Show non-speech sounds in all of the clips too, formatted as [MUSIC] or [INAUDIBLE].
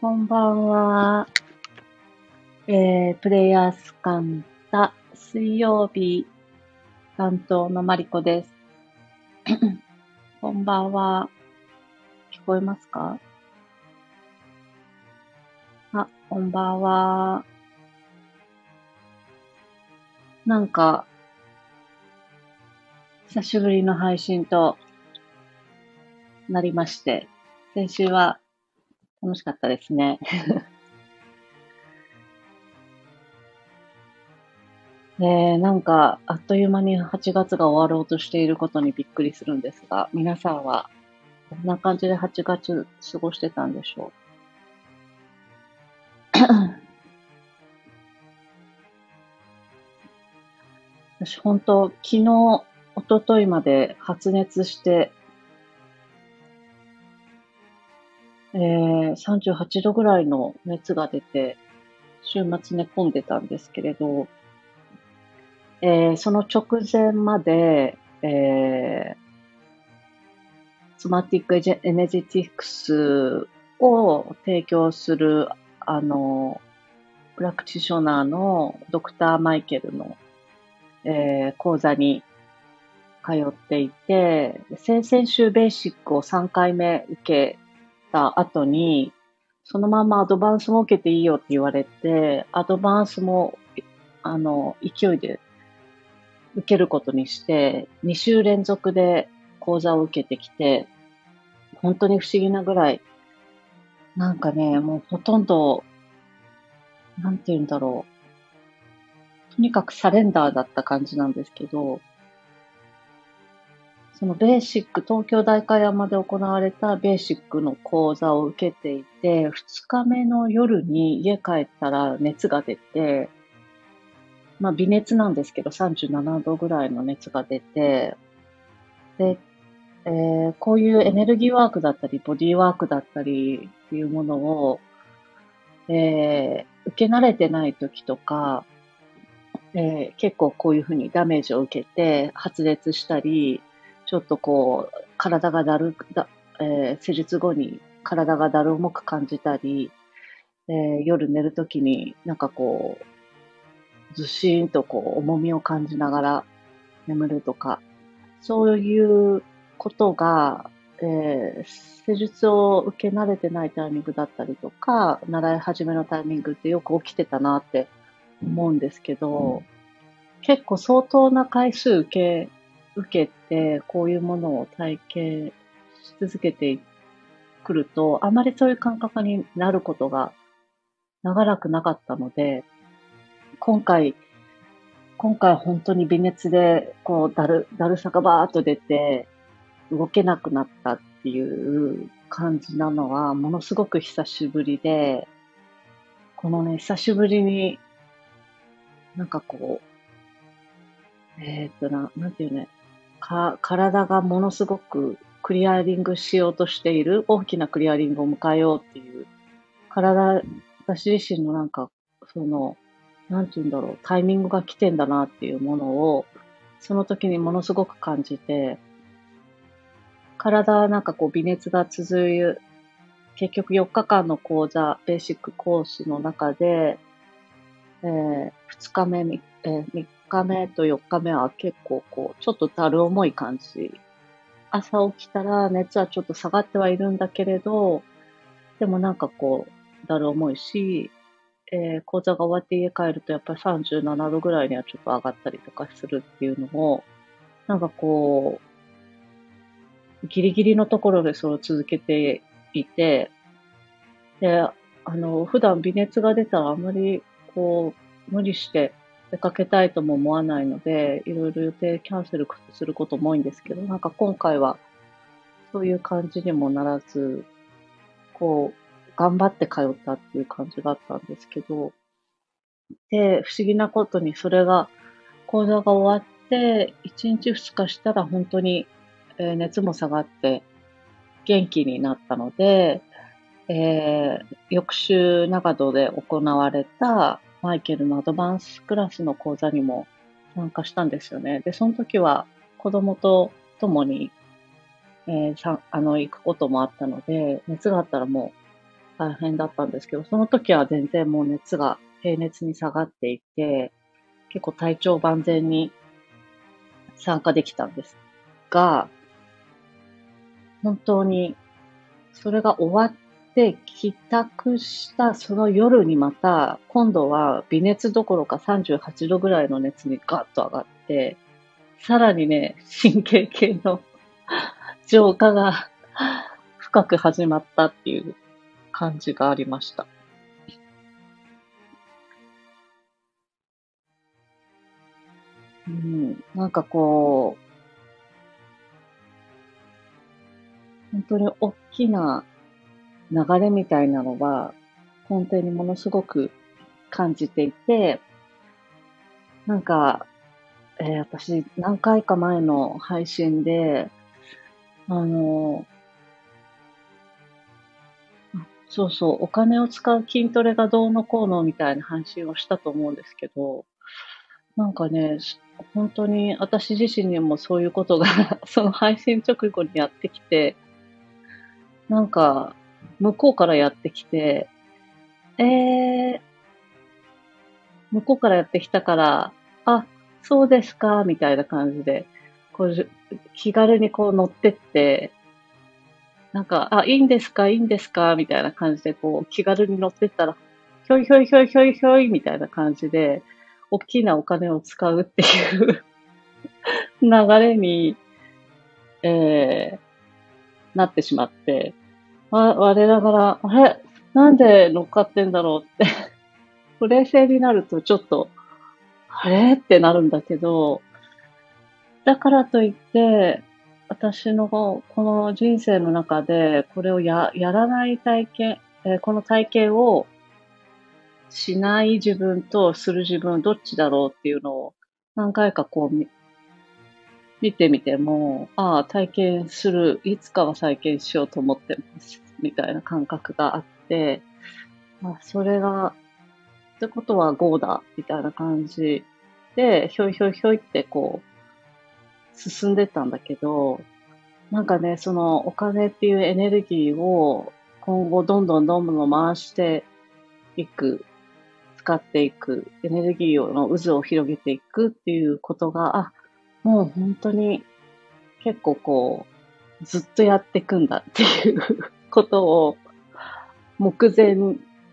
こんばんは。えー、プレイヤースカンタ水曜日担当のマリコです。[COUGHS] こんばんは。聞こえますか？あ、こんばんは。なんか、久しぶりの配信となりまして、先週は楽しかったですね。[LAUGHS] ねなんか、あっという間に8月が終わろうとしていることにびっくりするんですが、皆さんは、どんな感じで8月過ごしてたんでしょう？[COUGHS] 私本当、昨日、一昨日まで発熱して、えー、38度ぐらいの熱が出て、週末寝込んでたんですけれど、えー、その直前まで、えー、 Somatic Energetics を提供する、あの、プラクティショナーのドクターマイケルの、えー、講座に通っていて、先々週ベーシックを3回目受けた後に、そのままアドバンスも受けていいよって言われて、アドバンスも、あの、勢いで受けることにして、2週連続で講座を受けてきて、本当に不思議なぐらい、なんかね、もうほとんど、なんて言うんだろう。とにかくサレンダーだった感じなんですけど、そのベーシック、東京大会山で行われたベーシックの講座を受けていて、2日目の夜に家帰ったら熱が出て、まあ微熱なんですけど37度ぐらいの熱が出て、で、えー、こういうエネルギーワークだったり、ボディーワークだったりっていうものを、えー、受け慣れてない時とか、えー、結構こういうふうにダメージを受けて発熱したり、ちょっとこう、体がだる、だえー、施術後に体がだる重く感じたり、えー、夜寝るときになんかこう、ずしんとこう、重みを感じながら眠るとか、そういうことが、えー、施術を受け慣れてないタイミングだったりとか、習い始めのタイミングってよく起きてたなって思うんですけど、結構相当な回数受け受けて、こういうものを体験し続けてくると、あまりそういう感覚になることが長らくなかったので、今回、今回本当に微熱で、こう、だる、だるさがバーっと出て、動けなくなったっていう感じなのは、ものすごく久しぶりで、このね、久しぶりに、なんかこう、えー、っとな、なんていうね、か、体がものすごくクリアリングしようとしている、大きなクリアリングを迎えようっていう、体、私自身のなんか、その、なんて言うんだろう、タイミングが来てんだなっていうものを、その時にものすごく感じて、体はなんかこう微熱が続い、結局4日間の講座、ベーシックコースの中で、えー、2日目、えー、3日目と4日目は結構こう、ちょっとだる重い感じ。朝起きたら熱はちょっと下がってはいるんだけれど、でもなんかこう、だる重いし、えー、講座が終わって家帰るとやっぱり37度ぐらいにはちょっと上がったりとかするっていうのを、なんかこう、ギリギリのところでそれを続けていて、で、あの、普段微熱が出たらあんまりこう、無理して出かけたいとも思わないので、いろいろ予定キャンセルすることも多いんですけど、なんか今回はそういう感じにもならず、こう、頑張って通ったっていう感じだったんですけど、で、不思議なことにそれが、講座が終わって、1日2日したら本当に、え、熱も下がって元気になったので、えー、翌週長野で行われたマイケルのアドバンスクラスの講座にも参加したんですよね。で、その時は子供と共に、えー、さあの、行くこともあったので、熱があったらもう大変だったんですけど、その時は全然もう熱が平熱に下がっていて、結構体調万全に参加できたんですが、本当にそれが終わって帰宅したその夜にまた、今度は微熱どころか38度ぐらいの熱にガッと上がって、さらにね、神経系の浄化が深く始まったっていう感じがありました。うん、なんかこう、本当に大きな流れみたいなのは、根底にものすごく感じていて、なんか、えー、私、何回か前の配信で、あの、そうそう、お金を使う筋トレがどうのこうのみたいな配信をしたと思うんですけど、なんかね、本当に私自身にもそういうことが [LAUGHS] その配信直後にやってきて、なんか、向こうからやってきて、えー、向こうからやってきたから、あ、そうですか、みたいな感じで、こう、気軽にこう乗ってって、なんか、あ、いいんですか、いいんですか、みたいな感じで、こう、気軽に乗ってったら、ひょいひょいひょいひょいひょい、みたいな感じで、大きなお金を使うっていう [LAUGHS] 流れに、えー、なってしまって、わ、我ながら、あれ？なんで乗っかってんだろうって。[LAUGHS] 冷静になるとちょっと、あれ？ってなるんだけど、だからといって、私のこの人生の中でこれをややらない体験、えー、この体験をしない自分とする自分どっちだろうっていうのを何回かこう見てみても、ああ、体験する、いつかは体験しようと思ってます、みたいな感覚があって、まあ、それが、ってことは GO だ、みたいな感じで、ひょいひょいひょいってこう、進んでったんだけど、なんかね、そのお金っていうエネルギーを今後どんどんどんどん回していく、使っていく、エネルギーの渦を広げていくっていうことが、あ、もう本当に結構こう、ずっとやっていくんだっていう [LAUGHS] ことを、目前、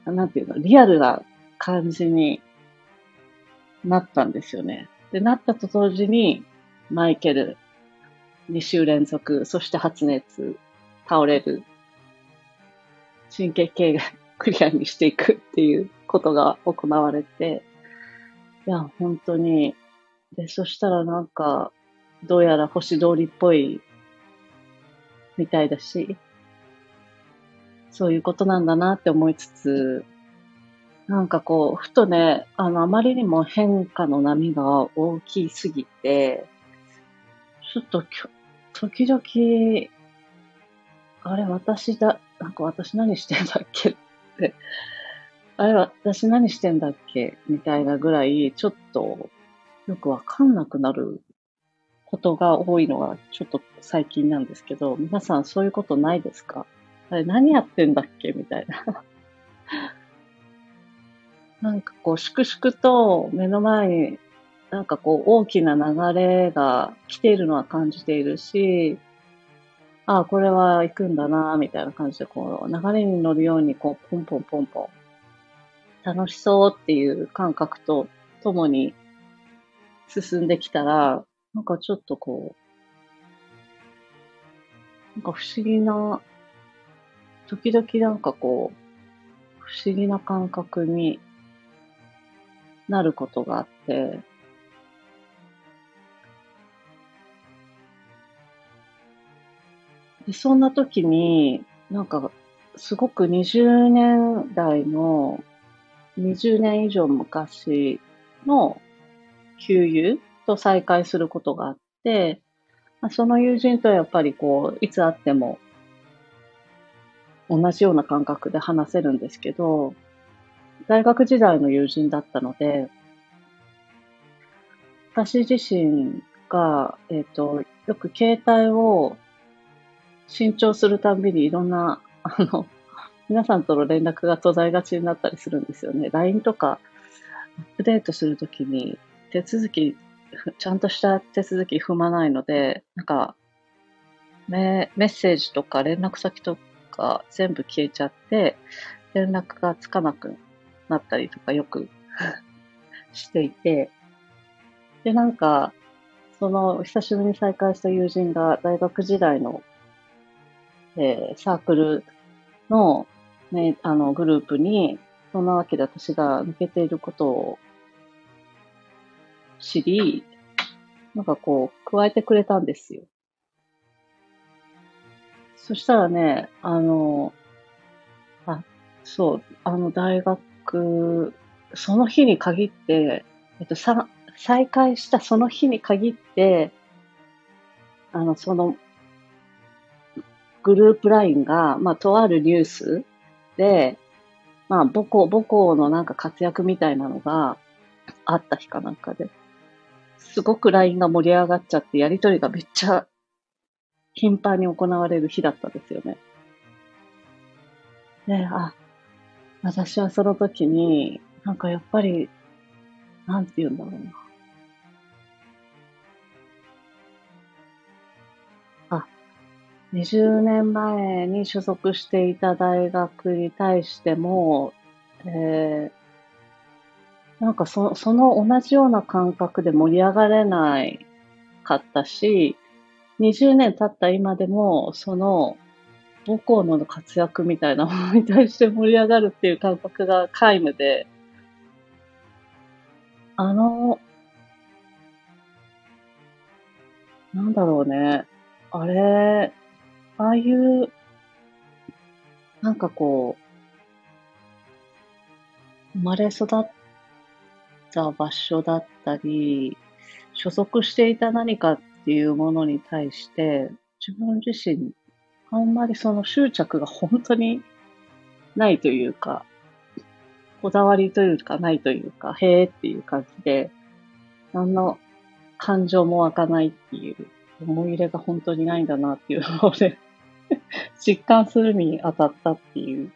なんていうの、リアルな感じになったんですよね。で、なったと同時に、マイケル、2週連続、そして発熱、倒れる、神経系がクリアにしていくっていうことが行われて、いや、本当にで、そしたらなんか、どうやら星通りっぽいみたいだし、そういうことなんだなって思いつつ、なんかこう、ふとね、あの、あまりにも変化の波が大きすぎて、ちょっときょ、時々、あれ、私だ、なんか私何してんだっけって、あれ、私何してんだっけみたいなぐらい、ちょっとよくわかんなくなることが多いのがちょっと最近なんですけど、皆さんそういうことないですか？あれ何やってんだっけ？みたいな。[LAUGHS] なんかこう、粛々と目の前になんかこう大きな流れが来ているのは感じているし、ああ、これは行くんだな、みたいな感じで、こう、流れに乗るように、こう、ポンポンポンポン、楽しそうっていう感覚とともに、進んできたら、なんかちょっとこう、なんか不思議な、時々なんかこう、不思議な感覚になることがあって、でそんな時に、なんか、すごく20年代の、20年以上昔の旧友と再会することがあって、その友人とやっぱりこう、いつ会っても同じような感覚で話せるんですけど、大学時代の友人だったので、私自身が、えっ、ー、と、よく携帯を新調するたびにいろんな、あの、皆さんとの連絡が途絶えがちになったりするんですよね。LINE とかアップデートするときに手続き、ちゃんとした手続き踏まないので、なんかメメッセージとか連絡先とか全部消えちゃって、連絡がつかなくなったりとかよく [LAUGHS] していて、で、なんか、その久しぶりに再会した友人が大学時代の、えー、サークルの、ね、あの、グループに、そんなわけで私が抜けていることを知り、なんかこう、加えてくれたんですよ。そしたらね、あの、あ、そう、あの大学、その日に限って、えっと、さ、再開したその日に限って、あの、その、グループラインが、まあ、とあるニュースで、まあ、母校、母校のなんか活躍みたいなのがあった日かなんかで、すごく LINE が盛り上がっちゃって、やりとりがめっちゃ頻繁に行われる日だったんですよね。で、あ、私はその時に、なんかやっぱり、なんて言うんだろうな。あ、20年前に所属していた大学に対しても、えー、なんかそその同じような感覚で盛り上がれないかったし、20年経った今でも、その、母校の活躍みたいなものに対して盛り上がるっていう感覚が皆無で、あの、なんだろうね。あれ、ああいう、なんかこう、生まれ育った場所だったり、所属していた何かっていうものに対して、自分自身、あんまりその執着が本当にないというか、こだわりというかないというか、へえっていう感じで、何の感情も湧かないっていう思い入れが本当にないんだなっていうので [LAUGHS] 実感するに当たったっていう、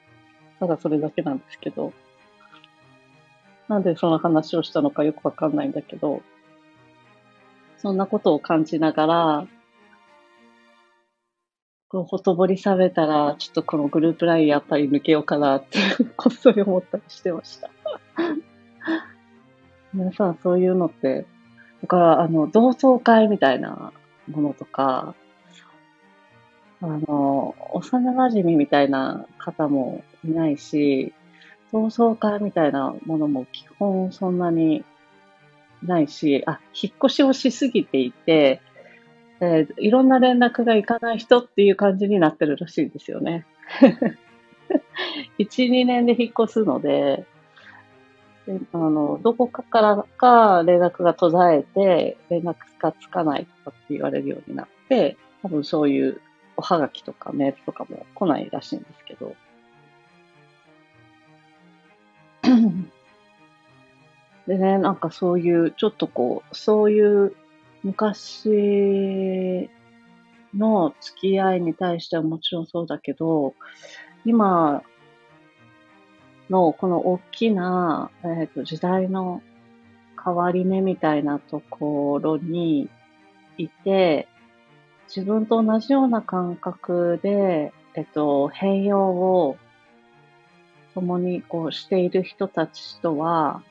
ただそれだけなんですけど、なんでその話をしたのかよくわかんないんだけど、そんなことを感じながら、こう、ほとぼり冷めたら、ちょっとこのグループラインやっぱり抜けようかなって、こっそり思ったりしてました。[LAUGHS] 皆さんそういうのって、だから、あの、同窓会みたいなものとか、あの、幼馴染みたいな方もいないし、同窓会みたいなものも基本そんなにないし、あ、引っ越しをしすぎていて、えー、いろんな連絡がいかない人っていう感じになってるらしいんですよね。[LAUGHS] 1、2年で引っ越すので、であの、どこかからか連絡が途絶えて、連絡がつかないとかって言われるようになって、多分そういうおはがきとかメールとかも来ないらしいんですけど、でね、なんかそういう、ちょっとこう、そういう昔の付き合いに対してはもちろんそうだけど、今のこの大きな、えーと、時代の変わり目みたいなところにいて、自分と同じような感覚で、えっと、変容を共にこうしている人たちとは、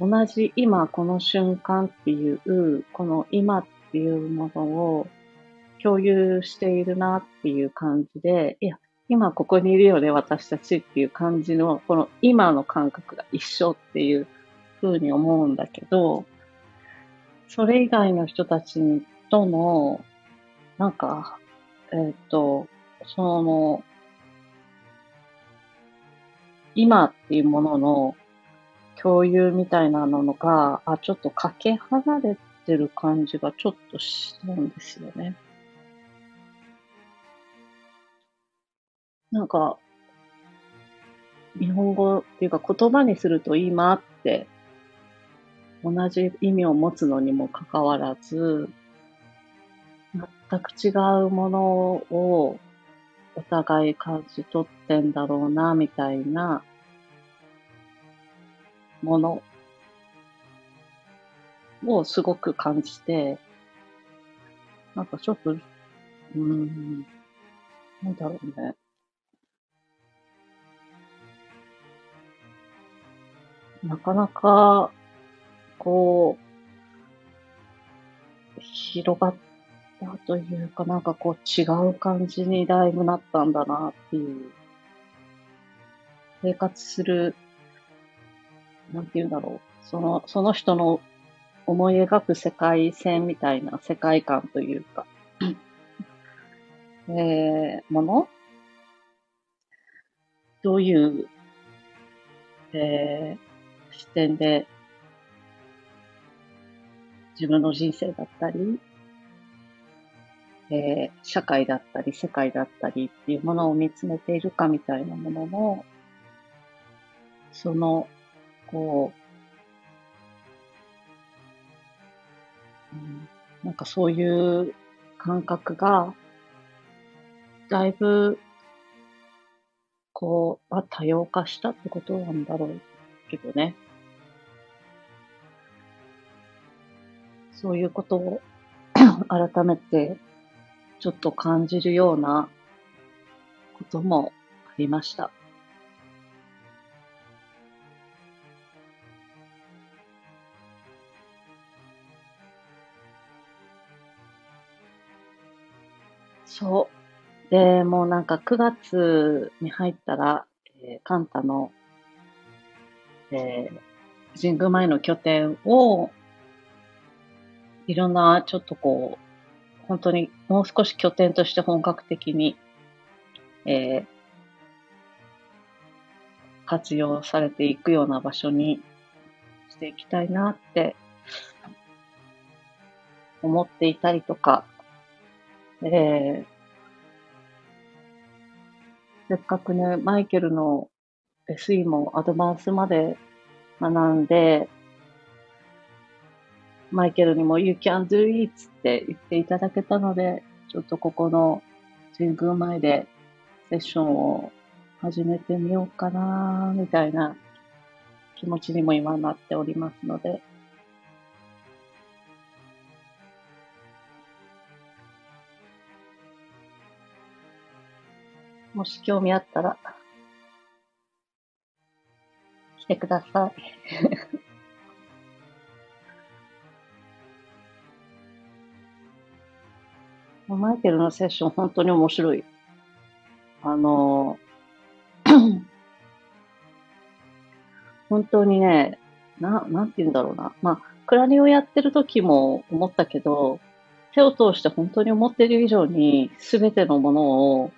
同じ今この瞬間っていう、この今っていうものを共有しているなっていう感じで、いや、今ここにいるよね、私たちっていう感じの、この今の感覚が一緒っていうふうに思うんだけど、それ以外の人たちとの、なんか、えっ、ー、と、その、今っていうものの共有みたいなのが、あ、ちょっとかけ離れてる感じがちょっとしたんですよね。なんか、日本語っていうか言葉にすると今って同じ意味を持つのにもかかわらず、全く違うものをお互い感じ取ってんだろうな、みたいな。もの。をすごく感じて、なんかちょっと、うーん、なんだろうね。なかなか、こう、広がったというか、なんかこう違う感じにだいぶなったんだなっていう。生活する、なんて言うんだろう。その、その人の思い描く世界線みたいな世界観というか、えー、もの？どういう、えー、視点で自分の人生だったり、えー、社会だったり、世界だったりっていうものを見つめているかみたいなものの、その、こう、なんかそういう感覚が、だいぶ、こう、あ、多様化したってことなんだろうけどね。そういうことを [COUGHS] 改めてちょっと感じるようなこともありました。そう。で、もうなんか9月に入ったら、えー、カンタの、えー、神宮前の拠点を、いろんな、ちょっとこう、本当にもう少し拠点として本格的に、えー、活用されていくような場所にしていきたいなって思っていたりとか、えー、せっかくね、マイケルの SE もアドバンスまで学んで、マイケルにも You can do it って言っていただけたので、ちょっとここの神宮前でセッションを始めてみようかな、みたいな気持ちにも今なっておりますので、もし興味あったら、来てください。マイケルのセッション本当に面白い。あの、[CLEARS THROAT] 本当にね、な、なんて言うんだろうな。まあ、クラニをやってる時も思ったけど、手を通して本当に思ってる以上に全てのものを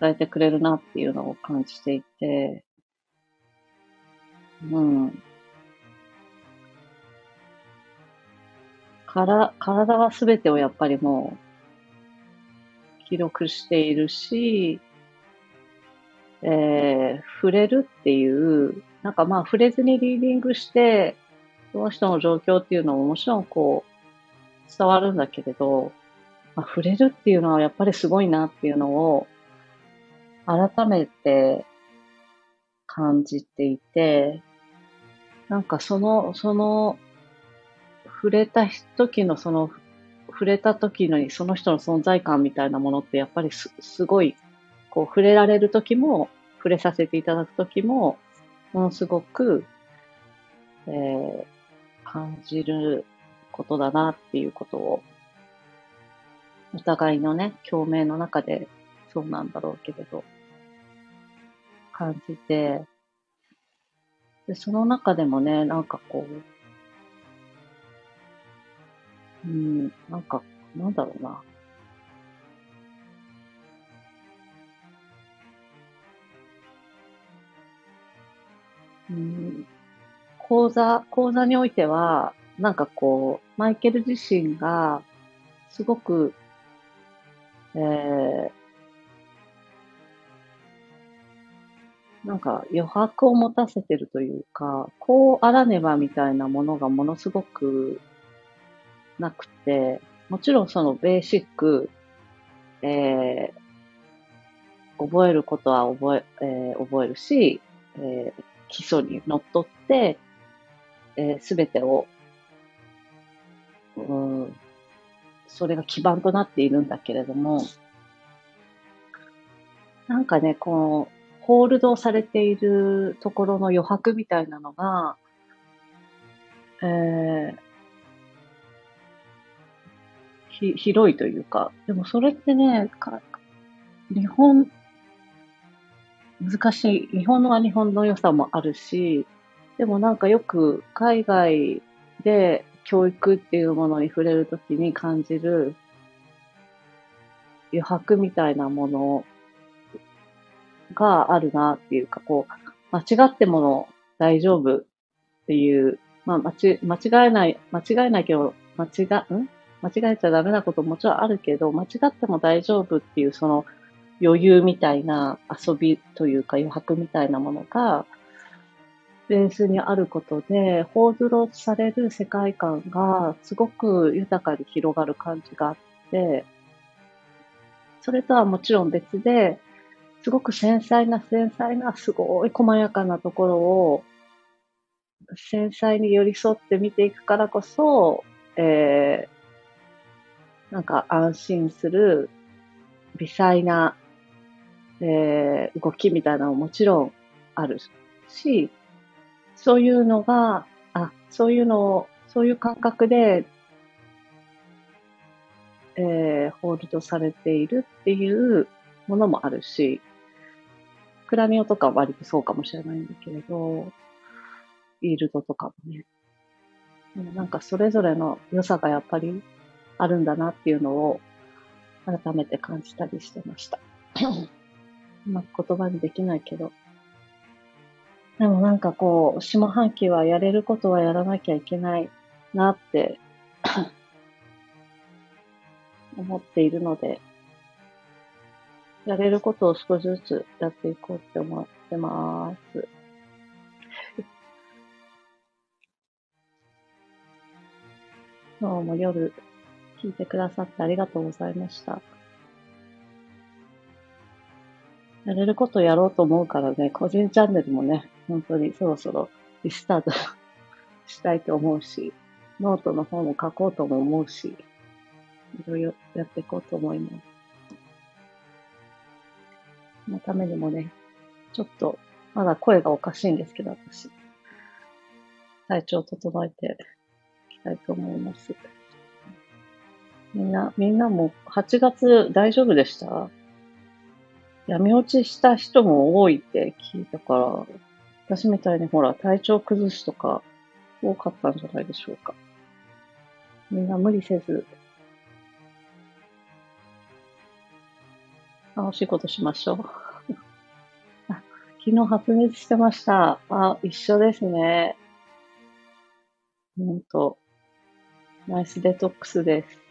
伝えてくれるなっていうのを感じていて、うん。から、体は全てをやっぱりもう、記録しているし、えー、触れるっていう、なんかまあ触れずにリーディングして、その人の状況っていうのももちろんこう、伝わるんだけれど、まあ、触れるっていうのはやっぱりすごいなっていうのを、改めて感じていて、なんかその、その、触れた時のその、触れた時のその人の存在感みたいなものってやっぱりすすごい、こう触れられる時も、触れさせていただく時も、ものすごく、えー、感じることだなっていうことを、お互いのね、共鳴の中でそうなんだろうけれど、感じて、で、その中でもね、なんかこう、うん、なんか、なんだろうな。うん、講座、講座においては、なんかこう、マイケル自身が、すごく、えー、なんか余白を持たせてるというか、こうあらねばみたいなものがものすごくなくて、もちろんそのベーシック、え覚えることは覚え、えー、覚えるし、えー、基礎にのっとって、す、えー、べ、てを、うん、それが基盤となっているんだけれども、なんかね、こう、ホールドされているところの余白みたいなのが、えー、ひ、広いというか、でもそれってね、か日本、難しい。日本のは日本の良さもあるし、でもなんかよく海外で教育っていうものに触れるときに感じる余白みたいなものがあるなっていうか、こう、間違っても大丈夫っていう、まあ、間違えない、間違えないけど、間違、ん？間違えちゃダメなことももちろんあるけど、間違っても大丈夫っていうその余裕みたいな遊びというか余白みたいなものが、ベースにあることで、ホールドされる世界観がすごく豊かに広がる感じがあって、それとはもちろん別で、すごく繊細な繊細なすごい細やかなところを繊細に寄り添って見ていくからこそ、えー、なんか安心する微細な、えー、動きみたいなのももちろんあるし、そういうのが、あ、そういうのを、そういう感覚で、えー、ホールドされているっていうものもあるし、クラミオとかは割とそうかもしれないんだけれど、フィールドとかもね。なんかそれぞれの良さがやっぱりあるんだなっていうのを改めて感じたりしてました。う [COUGHS] まく言葉にできないけど、でもなんかこう、下半期はやれることはやらなきゃいけないなって [COUGHS] 思っているので、やれることを少しずつやっていこうって思ってます。今日も夜聞いてくださってありがとうございました。やれることやろうと思うからね、個人チャンネルもね、本当にそろそろリスタート [LAUGHS] したいと思うし、ノートの方も書こうとも思うし、いろいろやっていこうと思います。そのためにもね、ちょっと、まだ声がおかしいんですけど、私。体調を整えていきたいと思います。みんな、みんなも8月大丈夫でした？闇落ちした人も多いって聞いたから、私みたいにほら、体調崩しとか多かったんじゃないでしょうか。みんな無理せず、楽しいことしましょう。[LAUGHS] 昨日発熱してました。あ、一緒ですね。ほんと。ナイスデトックスです。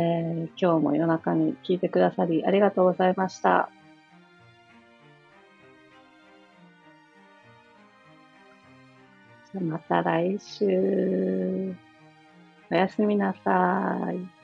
ー、今日も夜中に聞いてくださりありがとうございました。また来週。おやすみなさい。